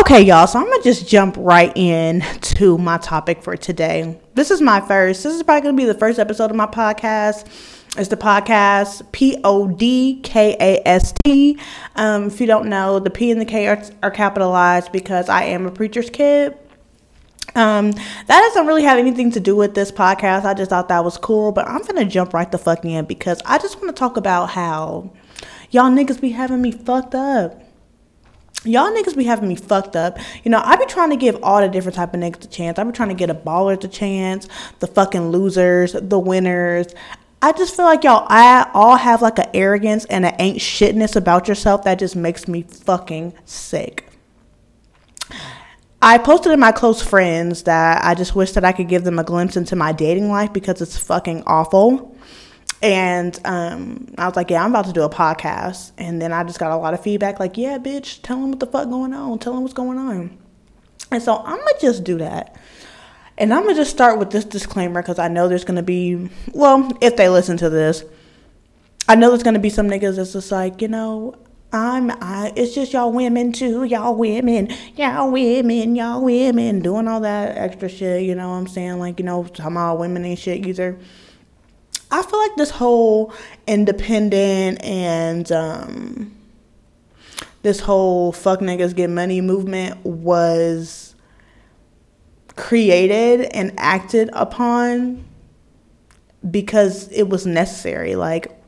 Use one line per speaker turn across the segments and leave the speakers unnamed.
Okay, y'all, so I'm gonna just jump right in to my topic for today. This is my first, this is probably gonna be the first episode of my podcast. It's the podcast P O D K A S T. Um, if you don't know, the P and the K are, are capitalized because I am a preacher's kid. Um, that doesn't really have anything to do with this podcast. I just thought that was cool, but I'm gonna jump right the fuck in because I just want to talk about how y'all niggas be having me fucked up. Y'all niggas be having me fucked up. You know, I be trying to give all the different type of niggas a chance. I be trying to get a baller a chance, the fucking losers, the winners. I just feel like y'all I all have like an arrogance and an ain't shitness about yourself that just makes me fucking sick. I posted in my close friends that I just wish that I could give them a glimpse into my dating life because it's fucking awful. And um, I was like, yeah, I'm about to do a podcast. And then I just got a lot of feedback like, yeah, bitch, tell them what the fuck going on. Tell them what's going on. And so I'm going to just do that. And I'm going to just start with this disclaimer because I know there's going to be, well, if they listen to this, I know there's going to be some niggas that's just like, you know, I'm, I, it's just y'all women too, y'all women, y'all women, y'all women, doing all that extra shit, you know what I'm saying? Like, you know, talking all women and shit either. I feel like this whole independent and, um, this whole fuck niggas get money movement was created and acted upon because it was necessary. Like,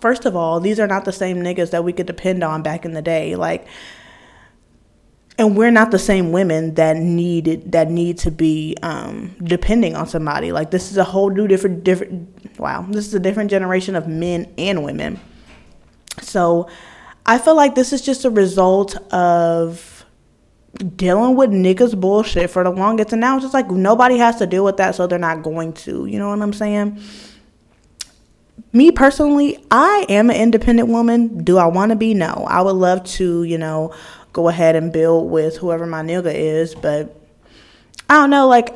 first of all, these are not the same niggas that we could depend on back in the day. Like, and we're not the same women that needed that need to be um, depending on somebody. Like, this is a whole new different different. Wow, this is a different generation of men and women. So, I feel like this is just a result of dealing with niggas bullshit for the longest and now it's just like nobody has to deal with that so they're not going to you know what i'm saying me personally i am an independent woman do i want to be no i would love to you know go ahead and build with whoever my nigga is but i don't know like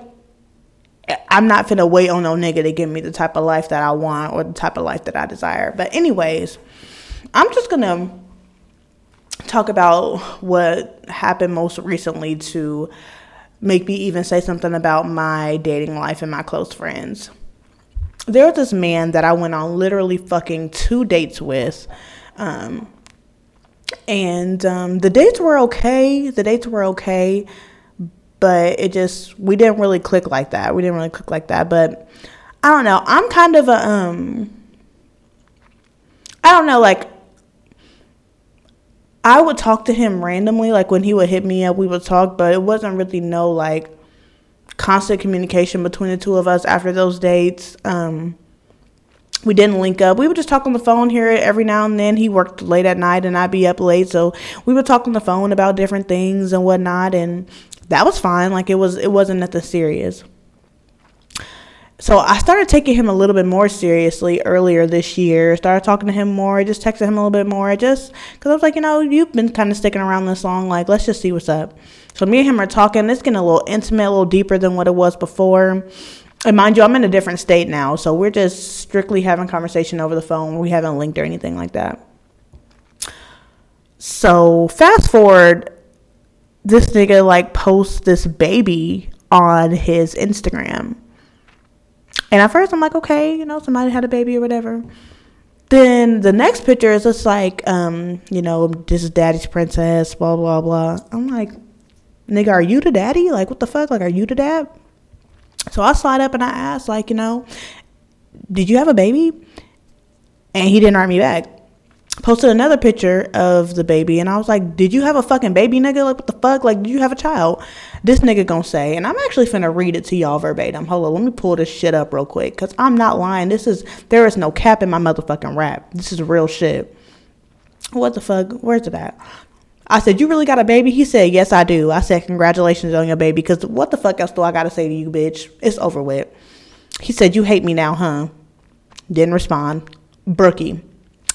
i'm not finna wait on no nigga to give me the type of life that i want or the type of life that i desire but anyways i'm just gonna talk about what happened most recently to make me even say something about my dating life and my close friends. There was this man that I went on literally fucking two dates with. Um, and um, the dates were okay. The dates were okay. But it just, we didn't really click like that. We didn't really click like that. But I don't know. I'm kind of a, um, I don't know, like, I would talk to him randomly, like when he would hit me up, we would talk, but it wasn't really no like constant communication between the two of us after those dates. Um, we didn't link up. We would just talk on the phone here every now and then. He worked late at night and I'd be up late, so we would talk on the phone about different things and whatnot, and that was fine. Like it was, it wasn't nothing serious so I started taking him a little bit more seriously earlier this year. Started talking to him more. I just texted him a little bit more. I just because I was like, you know, you've been kind of sticking around this long. Like, let's just see what's up. So me and him are talking. It's getting a little intimate, a little deeper than what it was before. And mind you, I'm in a different state now, so we're just strictly having conversation over the phone. We haven't linked or anything like that. So fast forward, this nigga like posts this baby on his Instagram and at first, I'm like, okay, you know, somebody had a baby or whatever. Then the next picture is just like, um, you know, this is daddy's princess, blah, blah, blah. I'm like, nigga, are you the daddy? Like, what the fuck? Like, are you the dad? So I slide up and I ask, like, you know, did you have a baby? And he didn't write me back posted another picture of the baby and I was like, Did you have a fucking baby, nigga? Like, what the fuck? Like, did you have a child? This nigga gonna say, and I'm actually finna read it to y'all verbatim. Hold on, let me pull this shit up real quick. Cause I'm not lying. This is, there is no cap in my motherfucking rap. This is real shit. What the fuck? Where's it at? I said, You really got a baby? He said, Yes, I do. I said, Congratulations on your baby. Cause what the fuck else do I gotta say to you, bitch? It's over with. He said, You hate me now, huh? Didn't respond. Brookie.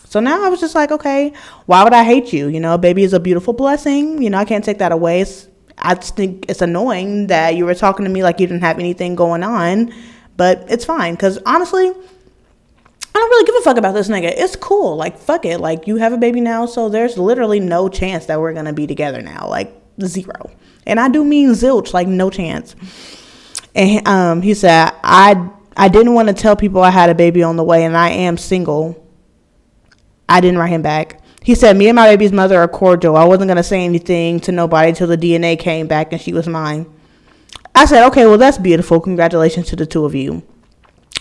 So now I was just like, okay, why would I hate you? You know, baby is a beautiful blessing. You know, I can't take that away. It's, I just think it's annoying that you were talking to me like you didn't have anything going on, but it's fine. Because honestly, I don't really give a fuck about this nigga. It's cool. Like, fuck it. Like, you have a baby now, so there's literally no chance that we're gonna be together now. Like, zero. And I do mean zilch, like no chance. And um, he said, I I didn't want to tell people I had a baby on the way and I am single. I didn't write him back. He said, Me and my baby's mother are cordial. I wasn't to say anything to nobody till the DNA came back and she was mine. I said, Okay, well, that's beautiful. Congratulations to the two of you.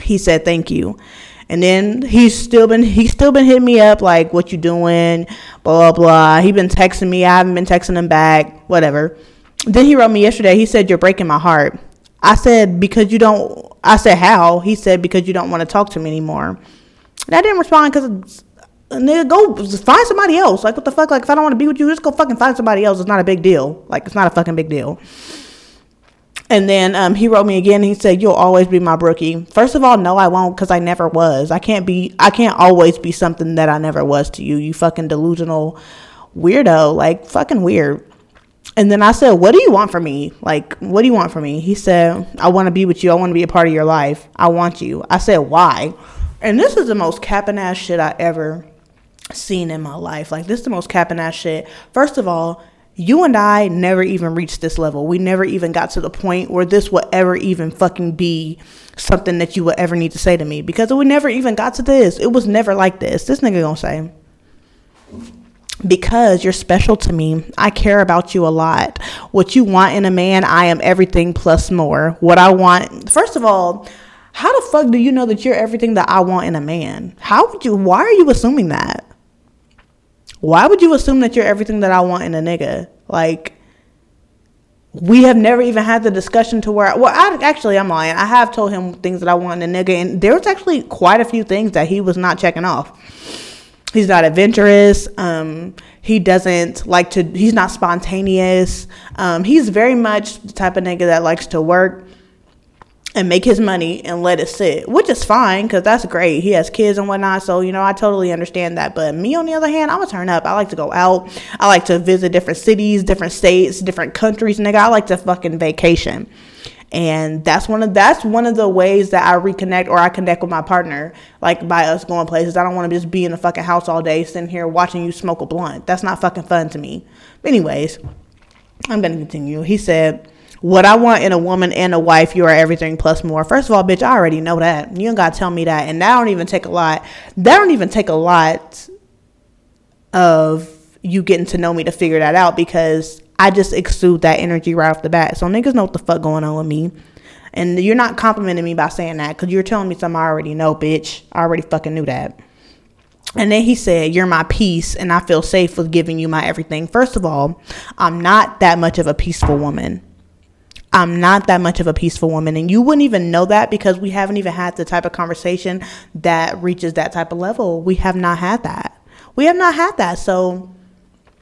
He said, Thank you. And then he's still been he's still been hitting me up like what you doing, blah blah blah. He been texting me. I haven't been texting him back, whatever. Then he wrote me yesterday. He said, You're breaking my heart. I said, Because you don't I said, How? He said, Because you don't want to talk to me anymore. And I didn't respond because nigga, go find somebody else. Like, what the fuck? Like, if I don't want to be with you, just go fucking find somebody else. It's not a big deal. Like, it's not a fucking big deal. And then um, he wrote me again. He said, "You'll always be my brookie." First of all, no, I won't, because I never was. I can't be. I can't always be something that I never was to you. You fucking delusional weirdo. Like fucking weird. And then I said, "What do you want from me? Like, what do you want from me?" He said, "I want to be with you. I want to be a part of your life. I want you." I said, "Why?" And this is the most capping ass shit I ever seen in my life. Like this is the most capping ass shit. First of all, you and I never even reached this level. We never even got to the point where this would ever even fucking be something that you would ever need to say to me because we never even got to this. It was never like this. This nigga gonna say, because you're special to me. I care about you a lot. What you want in a man, I am everything plus more. What I want, first of all, how the fuck do you know that you're everything that I want in a man? How would you, why are you assuming that? Why would you assume that you're everything that I want in a nigga? Like, we have never even had the discussion to where, well, I, actually, I'm lying. I have told him things that I want in a nigga, and there was actually quite a few things that he was not checking off. He's not adventurous. Um, he doesn't like to, he's not spontaneous. Um, he's very much the type of nigga that likes to work and make his money and let it sit, which is fine because that's great. He has kids and whatnot, so you know I totally understand that. But me, on the other hand, I'm gonna turn up. I like to go out. I like to visit different cities, different states, different countries. Nigga, I like to fucking vacation, and that's one of that's one of the ways that I reconnect or I connect with my partner, like by us going places. I don't want to just be in the fucking house all day, sitting here watching you smoke a blunt. That's not fucking fun to me. But anyways, I'm gonna continue. He said what I want in a woman and a wife, you are everything plus more. First of all, bitch, I already know that. You don't gotta tell me that. And that don't even take a lot. That don't even take a lot of you getting to know me to figure that out because I just exude that energy right off the bat. So niggas know what the fuck going on with me. And you're not complimenting me by saying that because you're telling me something I already know, bitch. I already fucking knew that. And then he said, You're my peace, and I feel safe with giving you my everything. First of all, I'm not that much of a peaceful woman. I'm not that much of a peaceful woman. And you wouldn't even know that because we haven't even had the type of conversation that reaches that type of level. We have not had that. We have not had that. So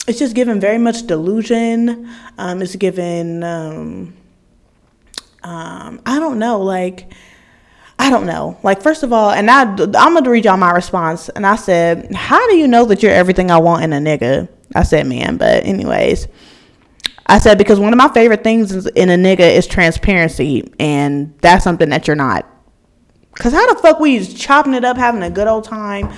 it's just given very much delusion. Um, it's given, um, um, I don't know, like, I don't know. Like, first of all, and I, I'm going to read y'all my response. And I said, How do you know that you're everything I want in a nigga? I said, Man, but, anyways. I said because one of my favorite things in a nigga is transparency, and that's something that you're not. Cause how the fuck we chopping it up, having a good old time,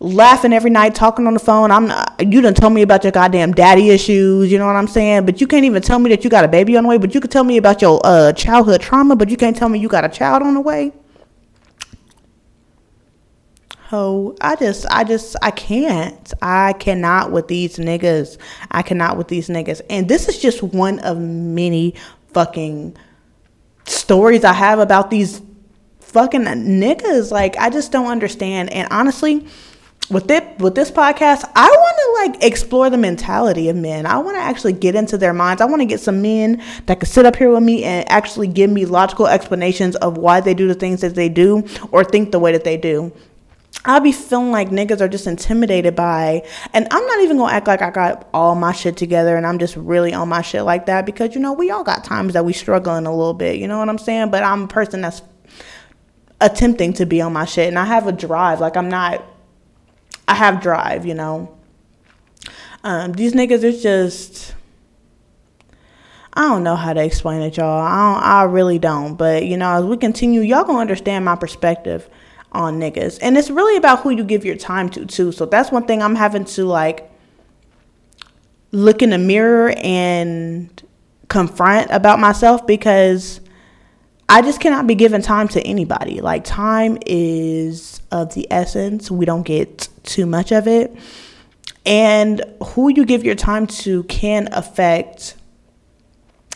laughing every night, talking on the phone. I'm not, you done tell me about your goddamn daddy issues. You know what I'm saying? But you can't even tell me that you got a baby on the way. But you can tell me about your uh, childhood trauma. But you can't tell me you got a child on the way. Ho. I just, I just, I can't. I cannot with these niggas. I cannot with these niggas. And this is just one of many fucking stories I have about these fucking niggas. Like, I just don't understand. And honestly, with it with this podcast, I want to like explore the mentality of men. I want to actually get into their minds. I want to get some men that can sit up here with me and actually give me logical explanations of why they do the things that they do or think the way that they do. I'll be feeling like niggas are just intimidated by, and I'm not even gonna act like I got all my shit together and I'm just really on my shit like that because you know we all got times that we struggling a little bit, you know what I'm saying? But I'm a person that's attempting to be on my shit and I have a drive. Like I'm not, I have drive, you know. Um, these niggas are just. I don't know how to explain it, y'all. I I really don't. But you know, as we continue, y'all gonna understand my perspective on niggas. And it's really about who you give your time to too. So that's one thing I'm having to like look in the mirror and confront about myself because I just cannot be given time to anybody. Like, time is of the essence. We don't get too much of it. And who you give your time to can affect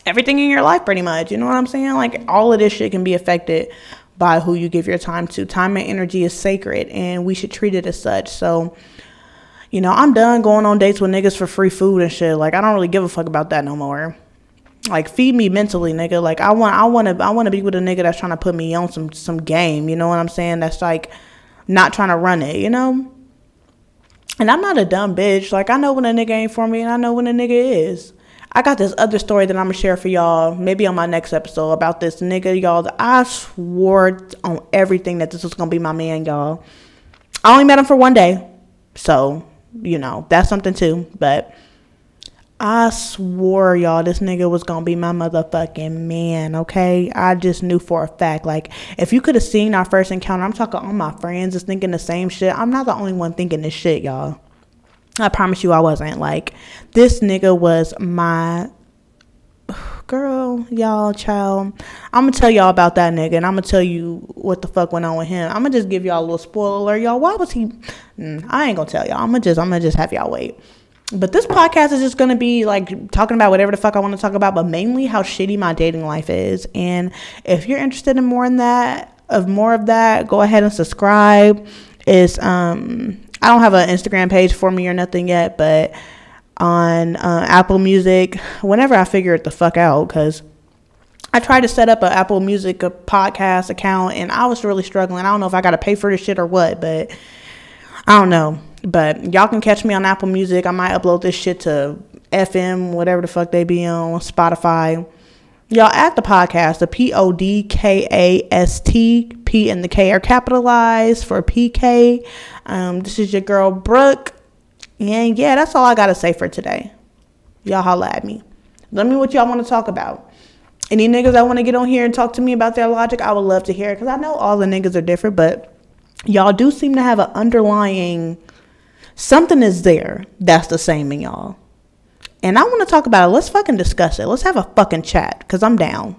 everything in your life, pretty much. You know what I'm saying? Like, all of this shit can be affected by who you give your time to. Time and energy is sacred, and we should treat it as such. So, you know, I'm done going on dates with niggas for free food and shit. Like, I don't really give a fuck about that no more. Like, feed me mentally, nigga. Like, I want, I want to, I want to be with a nigga that's trying to put me on some, some game. You know what I'm saying? That's like not trying to run it. You know. And I'm not a dumb bitch. Like, I know when a nigga ain't for me, and I know when a nigga is. I got this other story that I'm gonna share for y'all, maybe on my next episode about this nigga, y'all. I swore on everything that this was gonna be my man, y'all. I only met him for one day, so you know that's something too. But I swore, y'all, this nigga was gonna be my motherfucking man. Okay, I just knew for a fact. Like, if you could have seen our first encounter, I'm talking all my friends is thinking the same shit. I'm not the only one thinking this shit, y'all. I promise you I wasn't. Like, this nigga was my girl, y'all, child. I'm gonna tell y'all about that nigga, and I'm gonna tell you what the fuck went on with him. I'm gonna just give y'all a little spoiler y'all. Why was he? Mm, I ain't gonna tell y'all. I'm gonna just, I'm gonna just have y'all wait. But this podcast is just gonna be like talking about whatever the fuck I want to talk about, but mainly how shitty my dating life is. And if you're interested in more in that, of more of that, go ahead and subscribe. It's um I don't have an Instagram page for me or nothing yet, but on uh, Apple Music, whenever I figure it the fuck out, because I tried to set up an Apple Music a podcast account and I was really struggling. I don't know if I got to pay for this shit or what, but I don't know. But y'all can catch me on Apple Music. I might upload this shit to FM, whatever the fuck they be on, Spotify. Y'all at the podcast, the P O D K A S T, P and the K are capitalized for PK. Um, this is your girl Brooke. And yeah, that's all I gotta say for today. Y'all holla at me. Let me what y'all want to talk about. Any niggas that want to get on here and talk to me about their logic, I would love to hear it because I know all the niggas are different, but y'all do seem to have an underlying something is there that's the same in y'all. And I want to talk about it. Let's fucking discuss it. Let's have a fucking chat because I'm down.